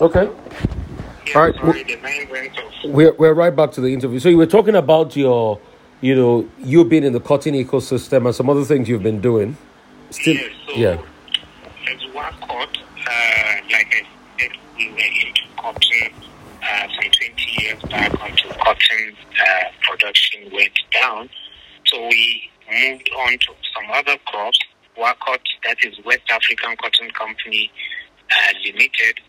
Okay. Yeah, All right. sorry. We're, we're right back to the interview. So you were talking about your, you know, you being in the cotton ecosystem and some other things you've been doing. Still, Yes, so yeah. as WACOT, uh, like I said, we were into cotton uh, some 20 years back until cotton uh, production went down. So we moved on to some other crops. WACOT, that is West African Cotton Company uh, Limited,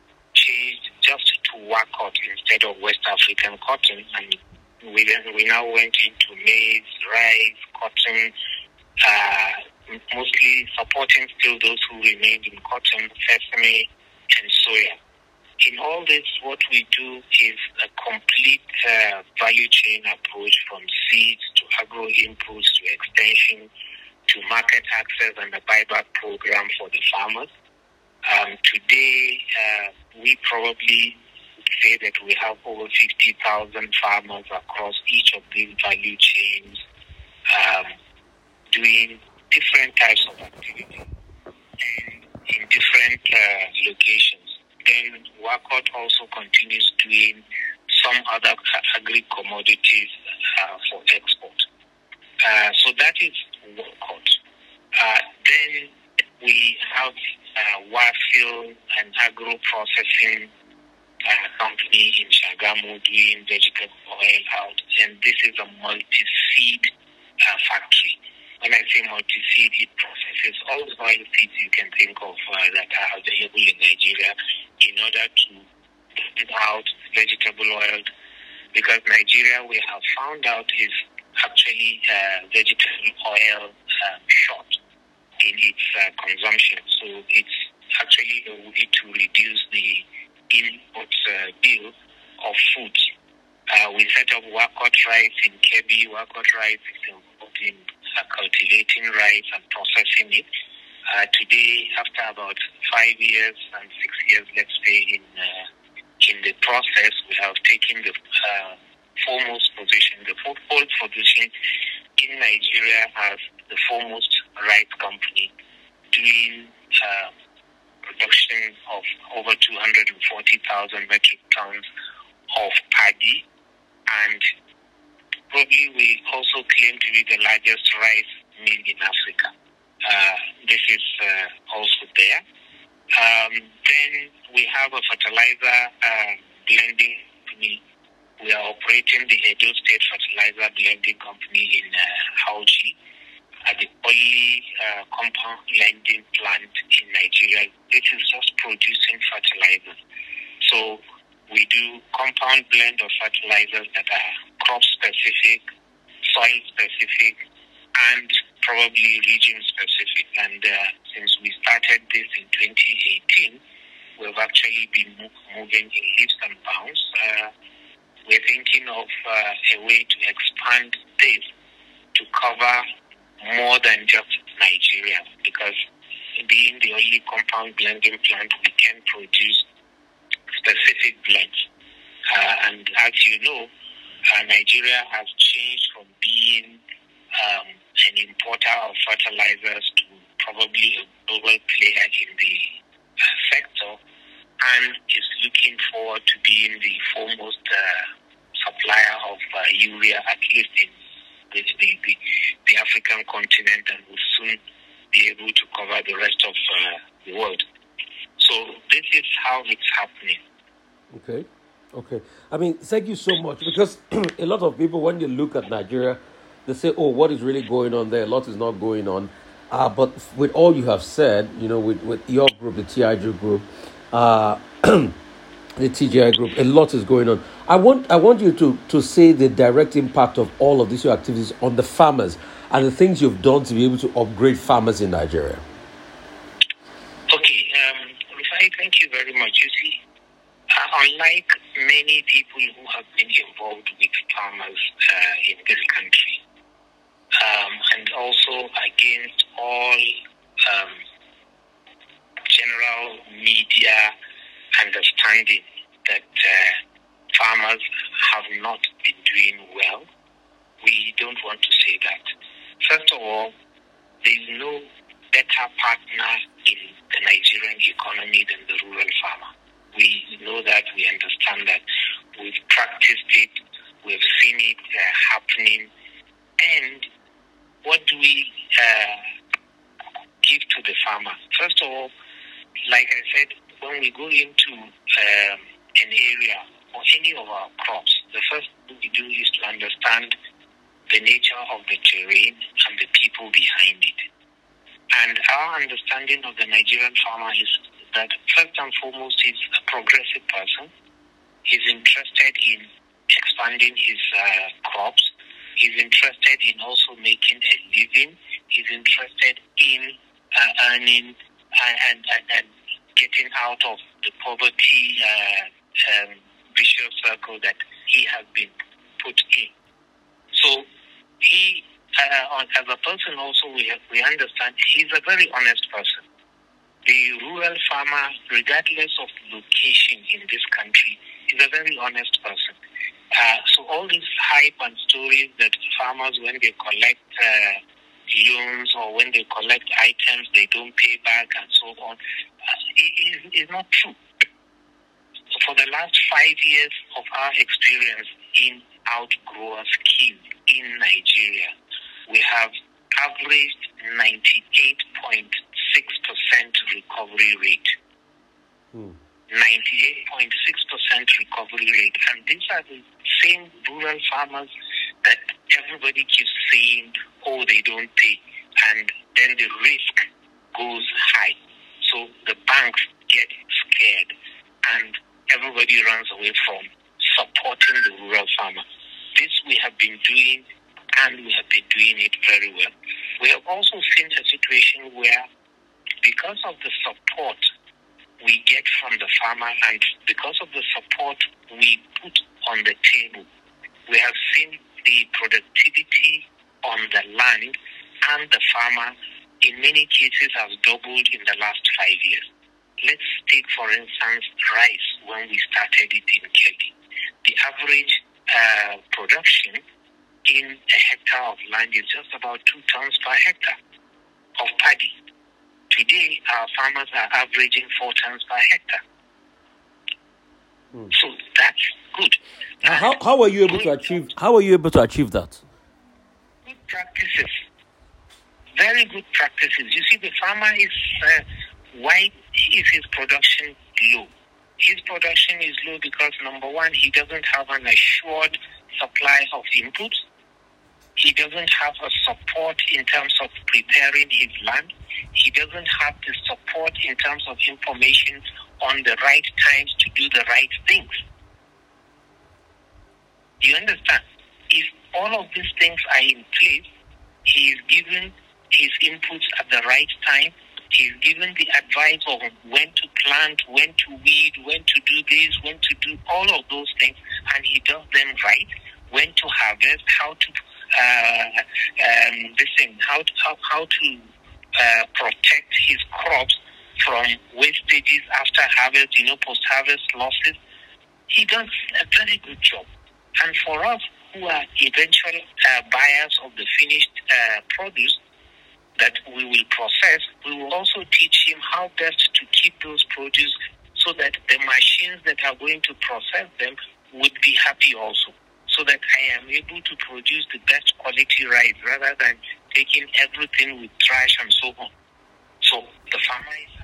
just to WACOT instead of West African Cotton. And we, we now went into maize, rice, cotton, uh, mostly supporting still those who remained in cotton, sesame, and soya. In all this, what we do is a complete uh, value chain approach from seeds to agro inputs to extension to market access and a buyback program for the farmers. Um, today, uh, we probably say that we have over 50,000 farmers across each of these value chains um, doing different types of activity and in different uh, locations. Then WACOT also continues doing some other agri commodities uh, for export. Uh, so that is WACOT. Uh, then we have uh, WAFIL, an agro processing uh, company in Shagamu doing vegetable oil out, and this is a multi-seed uh, factory. When I say multi-seed, it processes all the oil seeds you can think of uh, that are available in Nigeria in order to get out vegetable oil. Because Nigeria, we have found out, is actually uh, vegetable oil uh, short in its uh, consumption. So it's actually a way to reduce the input uh, bill of food. Uh, we set up WACOT Rice in Kebbi. WACOT Rice is involved in uh, cultivating rice and processing it. Uh, today, after about five years and six years, let's say, in uh, in the process, we have taken the foremost position, the food position in Nigeria has the foremost rice company doing uh, production of over 240,000 metric tons of paddy. And probably we also claim to be the largest rice mill in Africa. Uh, this is uh, also there. Um, then we have a fertilizer uh, blending company. We are operating the Edo State Fertilizer Blending Company in uh, uh, the only uh, compound blending plant in Nigeria. This is just producing fertilizers. So we do compound blend of fertilizers that are crop specific, soil specific, and probably region specific. And uh, since we started this in 2018, we've actually been mo- moving in leaps and bounds. Uh, we're thinking of uh, a way to expand this to cover more than just Nigeria because being the only compound blending plant, we can produce specific blends. Uh, and as you know, uh, Nigeria has changed from being um, an importer of fertilizers to probably a global player in the uh, sector and is looking forward to being the foremost uh, supplier of uh, urea, at least in the, the, the, African continent, and will soon be able to cover the rest of uh, the world. So this is how it's happening. Okay. Okay. I mean, thank you so much because a lot of people, when they look at Nigeria, they say, oh, what is really going on there? A lot is not going on. Uh, but with all you have said, you know, with, with your group, the TIG group, uh, the TGI group, a lot is going on. I want, I want you to, to say the direct impact of all of these activities on the farmers and the things you've done to be able to upgrade farmers in Nigeria. Okay, um, Rufai, thank you very much. You see, uh, unlike many people who have been involved with farmers uh, in this country, um, and also against all um, general media understanding that uh, farmers have not been doing well, we don't want to say that. First of all, there is no better partner in the Nigerian economy than the rural farmer. We know that, we understand that. We've practiced it, we've seen it uh, happening. And what do we uh, give to the farmer? First of all, like I said, when we go into um, an area or any of our crops, the first thing we do is to understand the nature of the terrain and the people behind it. And our understanding of the Nigerian farmer is that first and foremost, he's a progressive person. He's interested in expanding his uh, crops. He's interested in also making a living. He's interested in uh, earning and, and, and, getting out of the poverty uh, um, vicious circle that he has been put in. So he, uh, as a person, also we we understand he's a very honest person. The rural farmer, regardless of location in this country, is a very honest person. Uh, so all these hype and stories that farmers, when they collect uh, loans or when they collect items, they don't pay back and so on, uh, is, is not true. For the last five years of our experience in outgrower scheme in Nigeria, we have averaged 98.6% recovery rate. Hmm. 98.6% recovery rate. And these are the same rural farmers everybody keeps saying, oh, they don't pay. And then the risk goes high. So the banks get scared and everybody runs away from supporting the rural farmer. This we have been doing and we have been doing it very well. We have also seen a situation where because of the support we get from the farmer and because of the support we put on the table, we have seen the productivity on the land and the farmer in many cases has doubled in the last five years. Let's take, for instance, rice when we started it in Kebbi. The average uh, production in a hectare of land is just about two tons per hectare of paddy. Today, our farmers are averaging four tons per hectare. Hmm. So that's good. How, how are you able to achieve? How are you able to achieve that? Good practices, very good practices. You see, the farmer is uh, why is his production low? His production is low because number one, he doesn't have an assured supply of inputs. He doesn't have a support in terms of preparing his land. He doesn't have the support in terms of information on the right times to do the right things. You understand? If all of these things are in place, he is given his inputs at the right time. He's given the advice of when to plant, when to weed, when to do this, when to do all of those things, and he does them right. When to harvest, how to uh, um, listen, how to, how, how to uh, protect his crops from wastages after harvest, you know, post-harvest losses. He does a very good job. And for us who are eventual uh, buyers of the finished uh, produce that we will process, we will also teach him how best to keep those produce so that the machines that are going to process them would be happy also. So that I am able to produce the best quality rice rather than taking everything with trash and so on. So the farmer is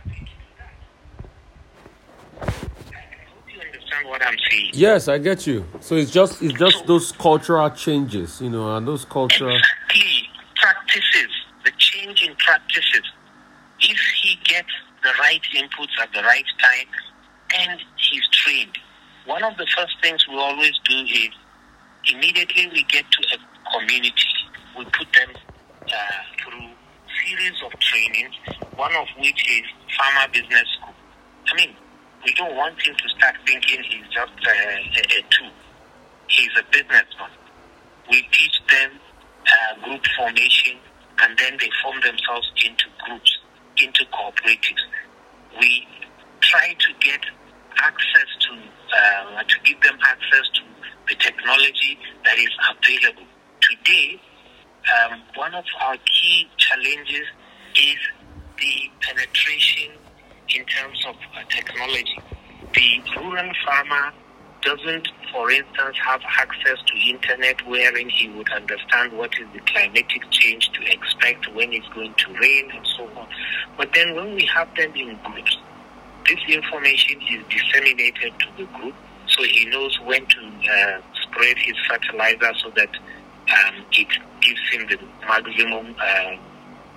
understand what I'm saying? Yes, I get you. So it's just it's just so, those cultural changes, you know, and those cultural exactly practices, the change in practices. If he gets the right inputs at the right time and he's trained, one of the first things we always do is immediately we get to a community, we put them uh, through series of trainings, one of which is farmer business school. I mean, we don't want him to start thinking he's just a, a, a tool. He's a businessman. We teach them uh, group formation and then they form themselves into groups, into cooperatives. We try to get access to, uh, to give them access to the technology that is available. Today, um, one of our key challenges is the penetration in terms of uh, technology. the rural farmer doesn't, for instance, have access to internet wherein he would understand what is the climatic change to expect when it's going to rain and so on. But then when we have them in groups, this information is disseminated to the group so he knows when to uh, spread his fertilizer so that um, it gives him the maximum uh,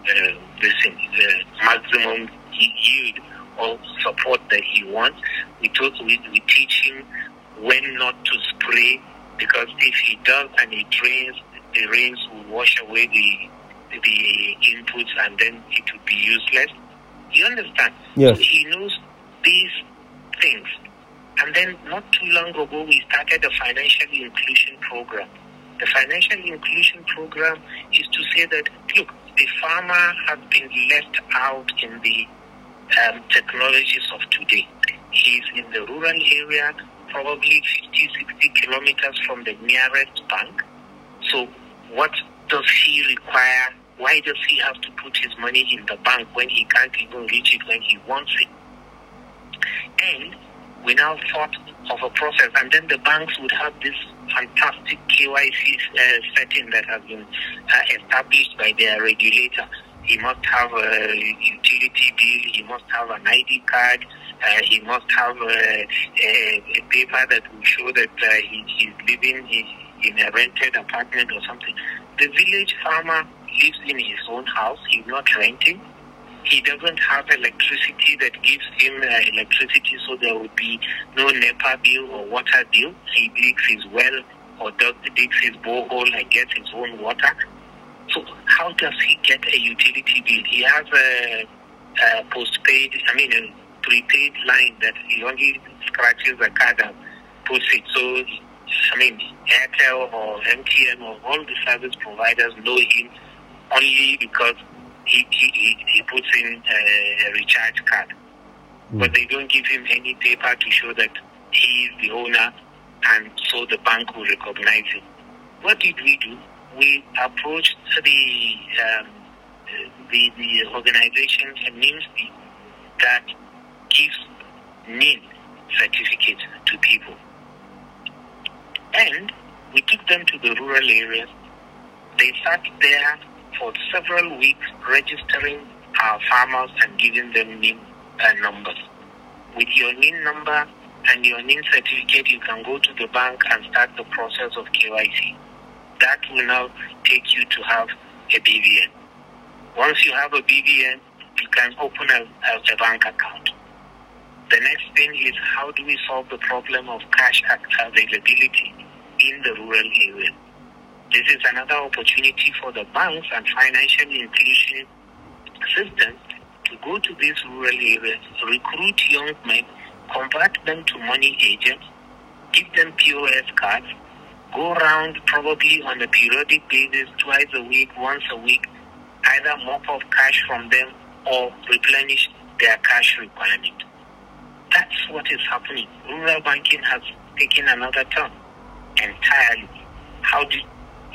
uh, listen, the maximum yield or support that he wants. We, talk, we, we teach him when not to spray because if he does and it rains, the rains will wash away the the inputs and then it will be useless. You understand? Yes. So he knows these things. And then not too long ago, we started a financial inclusion program. The financial inclusion program is to say that, look, the farmer has been left out in the um, technologies of today. He's in the rural area, probably 50, 60 kilometers from the nearest bank. So, what does he require? Why does he have to put his money in the bank when he can't even reach it when he wants it? And we now thought of a process, and then the banks would have this fantastic KYC uh, setting that has been uh, established by their regulator. He must have a utility bill, he must have an ID card, uh, he must have a, a, a, paper that will show that uh, he, he's living in a rented apartment or something. The village farmer lives in his own house, he's not renting he doesn't have electricity that gives him uh, electricity, so there would be no NEPA bill or water bill. He digs his well or digs his borehole and gets his own water. So how does he get a utility bill? He has a, a postpaid, I mean a prepaid line that he only scratches the card and puts it. So I mean Airtel or MTN or all the service providers know him only because he, he, he puts in a recharge card. Mm. But they don't give him any paper to show that he is the owner and so the bank will recognize him. What did we do? We approached the um, the, the organization NIMC that gives NIN certificates to people. And we took them to the rural areas. They sat there for several weeks registering our farmers and giving them NIN uh, numbers. With your NIN number and your NIN certificate, you can go to the bank and start the process of KYC. That will now take you to have a BVN. Once you have a BVN, you can open a, a, bank account. The next thing is how do we solve the problem of cash availability in the rural area? This is another opportunity for the banks and financial inclusion systems to go to these rural areas, recruit young men, convert them to money agents, give them POS cards, go around probably on a periodic basis, twice a week, once a week, either mop up cash from them or replenish their cash requirement. That's what is happening. Rural banking has taken another turn entirely. How do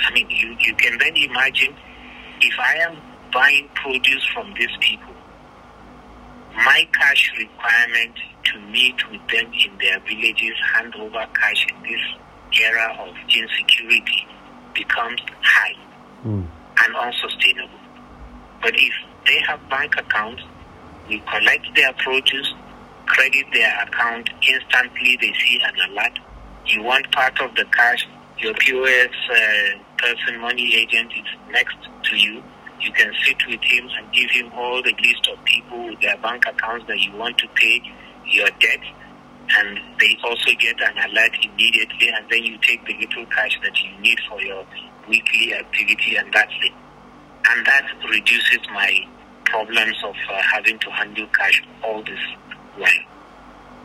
I mean, you, you can then imagine if I am buying produce from these people, my cash requirement to meet with them in their villages, hand over cash in this era of insecurity becomes high mm. and unsustainable. But if they have bank accounts, we collect their produce, credit their account, instantly they see an alert. You want part of the cash, your POS uh, person, money agent is next to you. You can sit with him and give him all the list of people with their bank accounts that you want to pay your debt. And they also get an alert immediately, and then you take the little cash that you need for your weekly activity, and that's it. And that reduces my problems of uh, having to handle cash all this while.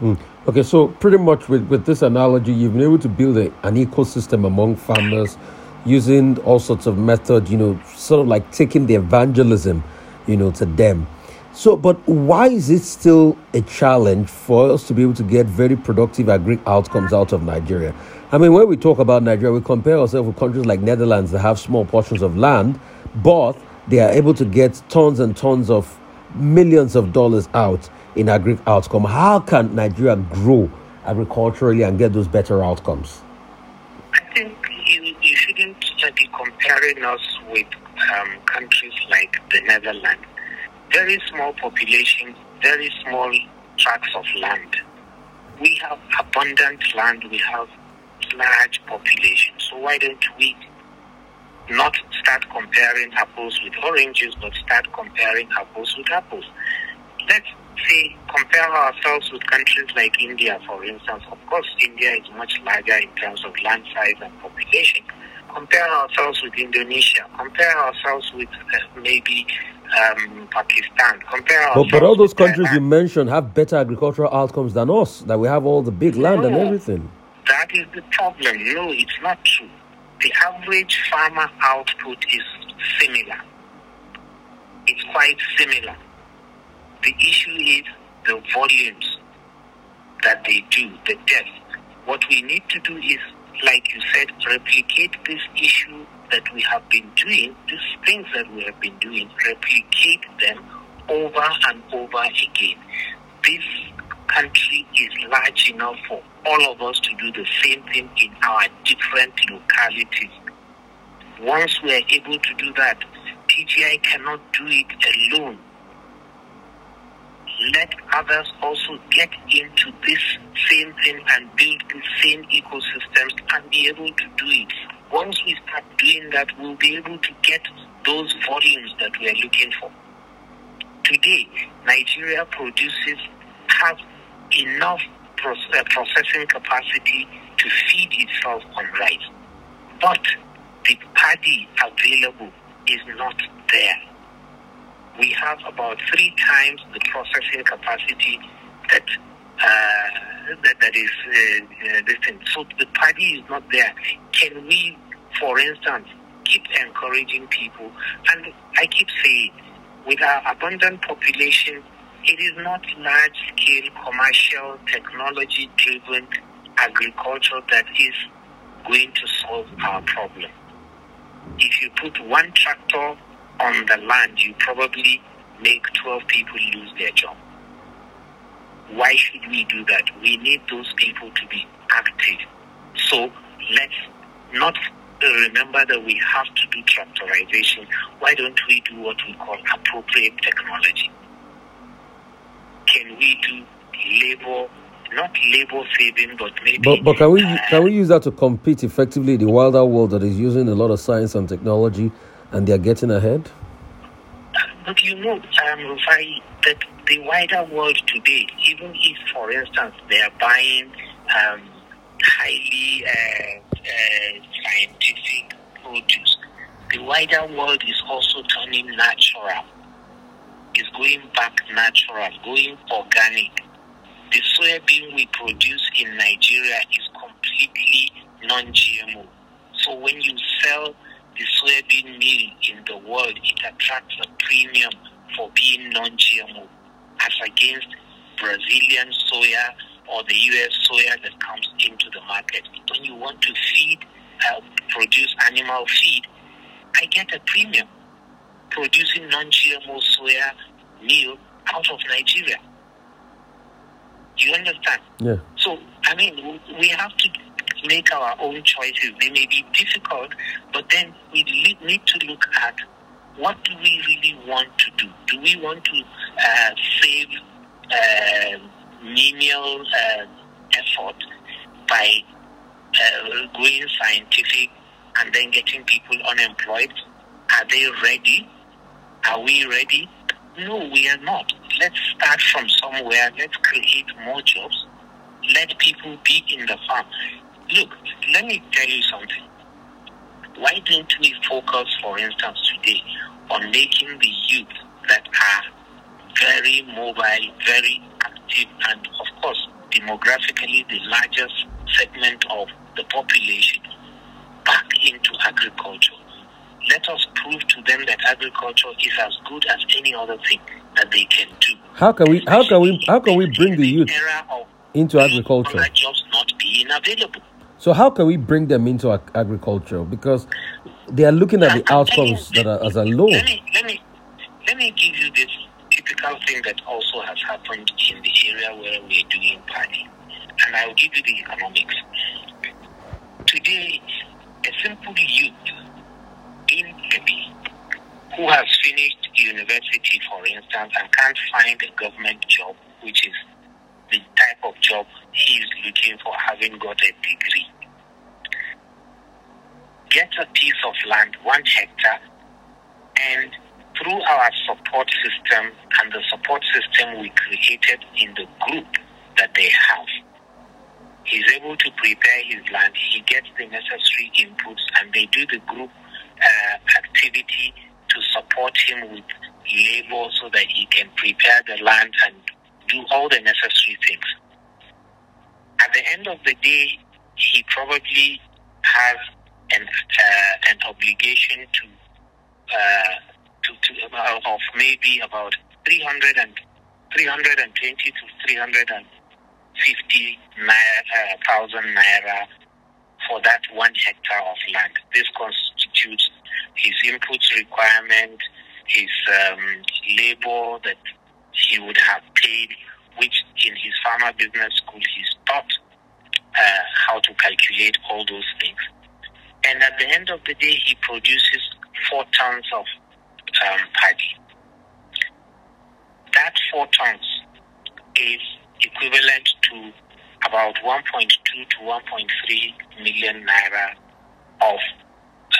Mm. Okay, so pretty much with, with this analogy, you've been able to build a, an ecosystem among farmers using all sorts of methods, you know, sort of like taking the evangelism, you know, to them. So, but why is it still a challenge for us to be able to get very productive agri outcomes out of Nigeria? I mean, when we talk about Nigeria, we compare ourselves with countries like Netherlands that have small portions of land, but they are able to get tons and tons of millions of dollars out in agri outcome. How can Nigeria grow agriculturally and get those better outcomes? I think you, you shouldn't be comparing us with um, countries like the Netherlands. Very small population, very small tracts of land. We have abundant land, we have large population. So why don't we not start comparing apples with oranges, but start comparing apples with apples? Let's say compare ourselves with countries like India, for instance. Of course, India is much larger in terms of land size and population. Compare ourselves with Indonesia. Compare ourselves with uh, maybe um, Pakistan. Compare but, but all those countries you mentioned have better agricultural outcomes than us. That we have all the big land no, and everything. That is the problem. No, it's not true. The average farmer output is similar. It's quite similar. The issue is the volumes that they do, the depth. What we need to do is, like you said, replicate this issue that we have been doing, these things that we have been doing, replicate them over and over again. This country is large enough for all of us to do the same thing in our different localities. Once we are able to do that, TGI cannot do it alone let others also get into this same thing and build the same ecosystems and be able to do it. Once we start doing that, we'll be able to get those volumes that we are looking for. Today, Nigeria produces, has enough processing capacity to feed itself on rice. But the paddy available is not there we have about three times the processing capacity that uh, that, that is uh, uh, this thing. So the paddy is not there. Can we, for instance, keep encouraging people? And I keep saying, with our abundant population, it is not large scale commercial technology driven agriculture that is going to solve our problem. If you put one tractor on the land, you probably make 12 people lose their job. Why should we do that? We need those people to be active. So let's not remember that we have to do tractorization. Why don't we do what we call appropriate technology? Can we do labor not labor saving, but maybe. But, but can we uh, can we use that to compete effectively the wilder world that is using a lot of science and technology and they're getting ahead? But you know, um, Rufai, that the wider world today, even if, for instance, they are buying um, highly uh, uh, scientific produce, the wider world is also turning natural. It's going back natural, going organic. The soybean we produce in Nigeria is completely non-GMO. So when you sell the soybean meal in the world, it attracts a premium for being non-GMO as against Brazilian soya or the US soya that comes into the market. When you want to feed, uh, produce animal feed, I get a premium producing non-GMO soya meal out of Nigeria. Do you understand? Yeah. So, I mean, we have to make our own choices. They may be difficult, but then we need to look at what do we really want to do? Do we want to uh, save uh, menial uh, effort by uh, going scientific and then getting people unemployed? Are they ready? Are we ready? No, we are not. Let's start from somewhere. Let's create more jobs. Let people be in the farm. Look, let me tell you something. Why don't we focus, for instance, today on making the youth that are very mobile, very active, and of course, demographically the largest segment of the population back into agriculture? Let us prove to them that agriculture is as good as any other thing that they can do. How can we? How can we? How can we bring the youth into agriculture? Jobs not being available. So how can we bring them into ag- agriculture? Because they are looking at the outcomes that are as a low. Let me, let me, let me give you this typical thing thing that also has happened in the area where we're doing paddy. And I'll give you the economics. Today, a simple youth in Kebbi who has finished university, for instance, and can't find a government job, which is the type of job he's looking for, having got a degree, gets a piece of land, one hectare, and through our support system and the support system we created in the group that they have, he's able to prepare his land. He gets the necessary inputs, and they do the group uh, activity to support him with labor so that he can prepare the land and do all the necessary things. At the end of the day, he probably has an, uh, an obligation to, uh, to, to of maybe about 300 and 320 to 350 naira, thousand naira for that one hectare of land. This constitutes his inputs requirement, his um, labor that he would have paid, which in his farmer business school he's taught uh, how to calculate all those things. And at the end of the day, he produces four tons of um, paddy. That four tons is equivalent to about 1.2 to 1.3 million naira of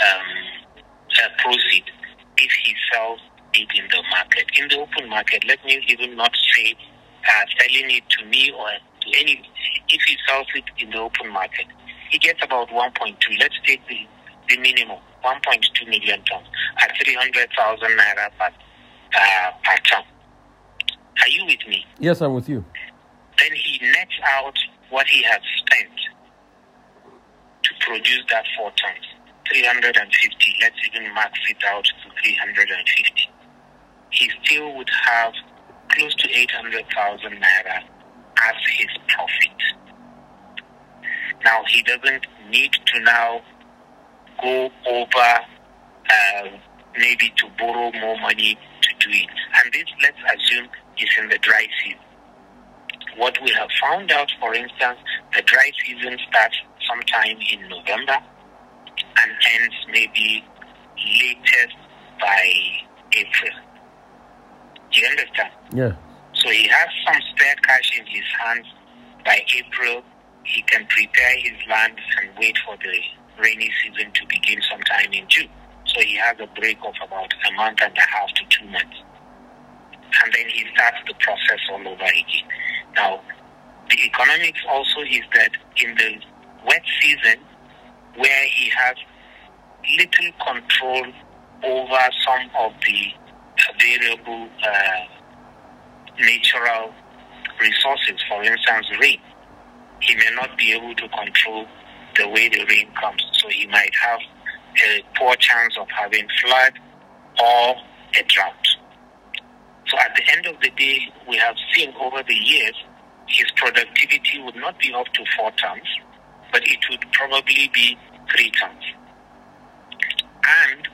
um, uh, proceed if he sells it in the market. In the open market, let me even not say uh, selling it to me or to any. If he sells it in the open market, he gets about 1.2. Let's take the, the minimum, 1.2 million tons at 300,000 naira per, uh, per ton. Are you with me? Yes, I'm with you. Then he nets out what he has spent to produce that four tons. 350, let's even max it out to 350. He still would have close to 800,000 naira as his profit. Now, he doesn't need to now go over uh, maybe to borrow more money to do it. And this, let's assume, is in the dry season. What we have found out, for instance, the dry season starts sometime in November and ends maybe latest by April. Do you understand? Yeah. So he has some spare cash in his hands. By April, he can prepare his land and wait for the rainy season to begin sometime in June. So he has a break of about a month and a half to two months. And then he starts the process all over again. Now, the economics also is that in the wet season, where he has little control over some of the variable uh, natural resources, for instance, rain. He may not be able to control the way the rain comes, so he might have a poor chance of having flood or a drought. So at the end of the day, we have seen over the years his productivity would not be up to four tons, but it would probably be three tons. And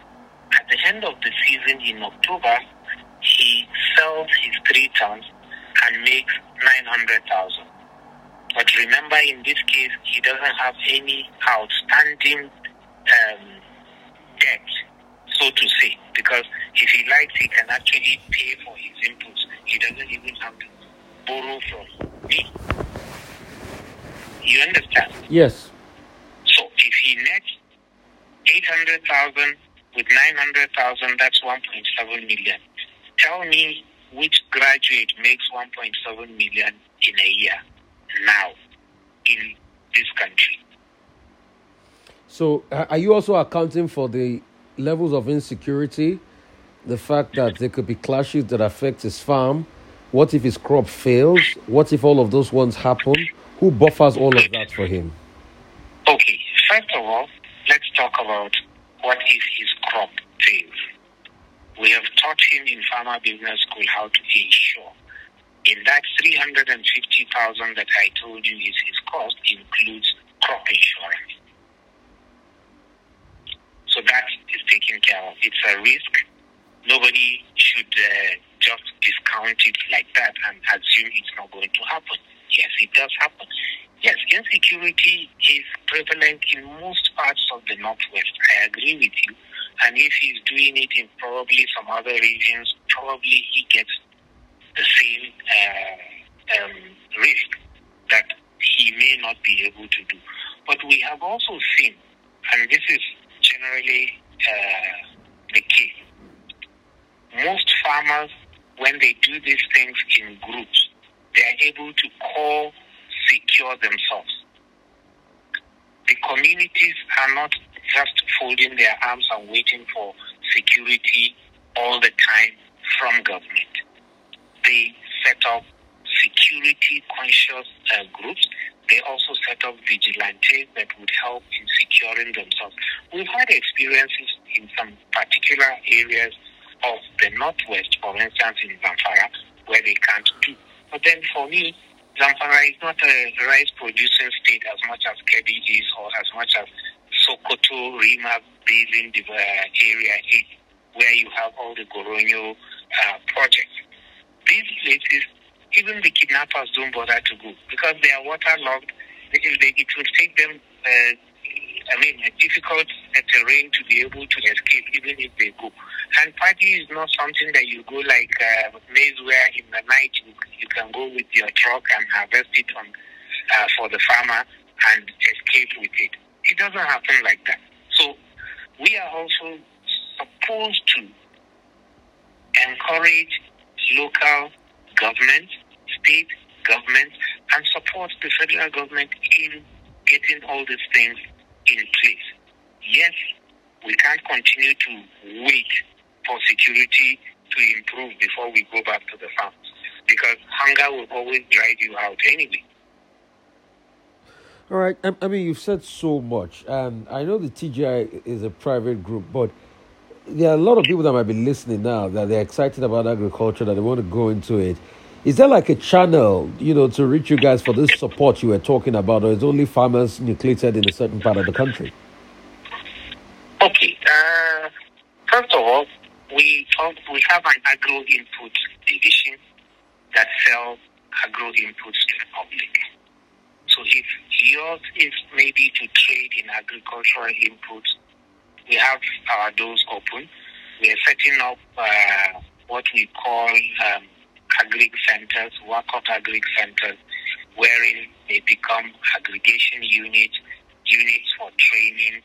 at the end of the season in October, he sells his three tons and makes 900,000. But remember, in this case, he doesn't have any outstanding um, debt, so to say, because if he likes, he can actually pay for his inputs. He doesn't even have to borrow from me. You understand? Yes. So if he nets 800,000 with 900,000, that's 1.7 million. Tell me which graduate makes 1.7 million in a year now in this country. So, uh, are you also accounting for the levels of insecurity? The fact that there could be clashes that affect his farm? What if his crop fails? What if all of those ones happen? Who buffers all of that for him? Okay, first of all, let's talk about what if his crop fails. We have taught him in Farmer Business School how to insure. In that 350,000 that I told you is his cost includes crop insurance. So that is taken care of. It's a risk. Nobody should uh, just discount it like that and assume it's not going to happen. Yes, it does happen. Yes, insecurity is prevalent in most parts of the Northwest. I agree with you. And if he's doing it in probably some other regions, probably he gets the same uh, um, risk that he may not be able to do. But we have also seen, and this is generally uh, the case, most farmers, when they do these things in groups, they are able to call secure themselves. The communities are not just folding their arms and waiting for security all the time from government. They set up security conscious uh, groups. They also set up vigilantes that would help in securing themselves. We've had experiences in some particular areas of the Northwest, for instance, in Zamfara, where they can't do. But then for me, Zamfara is not a rice producing state as much as Kebbi is or as much as Sokoto, Rima Basin uh, area is, where you have all the Goronyo uh, projects. These places, even the kidnappers don't bother to go because they are waterlogged. It, it will take them uh, I mean, a difficult terrain to be able to escape, even if they go. And paddy is not something that you go like uh, maize where in the night you, you can go with your truck and harvest it on uh, for the farmer and escape with it. It doesn't happen like that. So we are also supposed to encourage local government, state government, and support the federal government in getting all these things in place. Yes, we can't continue to wait for security to improve before we go back to the farms because hunger will always drive you out anyway. All right. I, mean, you've said so much, and I know the TGI is a private group, but there are a lot of people that might be listening now that they're excited about agriculture, that they want to go into it. Is there like a channel, you know, to reach you guys for this support you were talking about, or is only farmers nucleated in a certain part of the country? Okay. Uh, first of all, we we have an agro input division that sells agro inputs to the public. So if yours is maybe to trade in agricultural inputs, we have our doors open. We are setting up uh, what we call um, agri centers, WACOT agri centers, wherein they become aggregation units, units for training,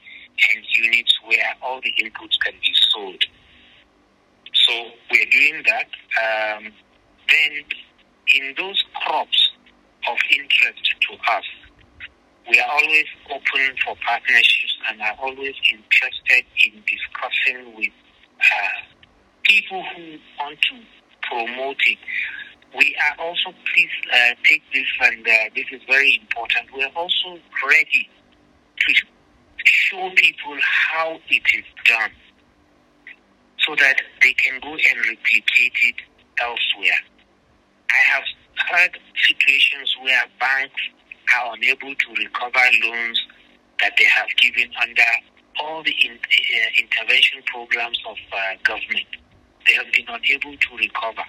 and units where all the inputs can be sold. So we're doing that. Um, then, in those crops of interest to us, we are always open for partnerships and are always interested in discussing with uh, people who want to promote it. We are also, please uh, take this, and uh, this is very important. We are also ready to show people how it is done so that they can go and replicate it elsewhere. I have heard situations where banks are unable to recover loans that they have given under all the in, uh, intervention programs of uh, government they have been unable to recover.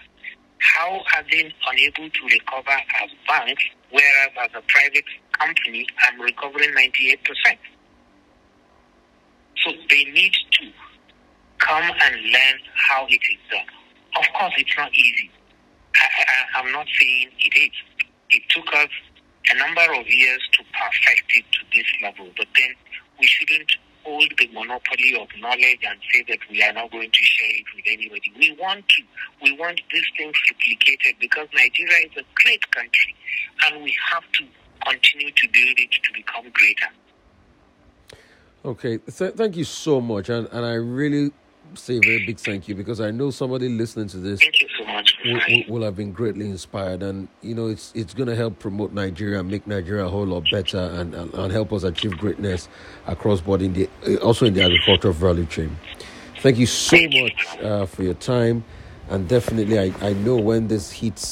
How are they unable to recover as banks, whereas as a private company, I'm recovering 98%? So they need to come and learn how it is done. Of course, it's not easy. I, am not saying it is. It took us a number of years to perfect it to this level, but then we shouldn't hold the monopoly of knowledge and say that we are not going to share it with anybody. We want to. We want these things replicated because Nigeria is a great country and we have to continue to build it to become greater. Okay, Th- thank you so much, and, and I really say a very big thank you because I know somebody listening to this thank you so will, will, will, have been greatly inspired, and you know it's it's going to help promote Nigeria make Nigeria a whole lot better, and, and, and help us achieve greatness across board in the also in the agricultural value chain. Thank you so much uh, for your time, and definitely I, I know when this hits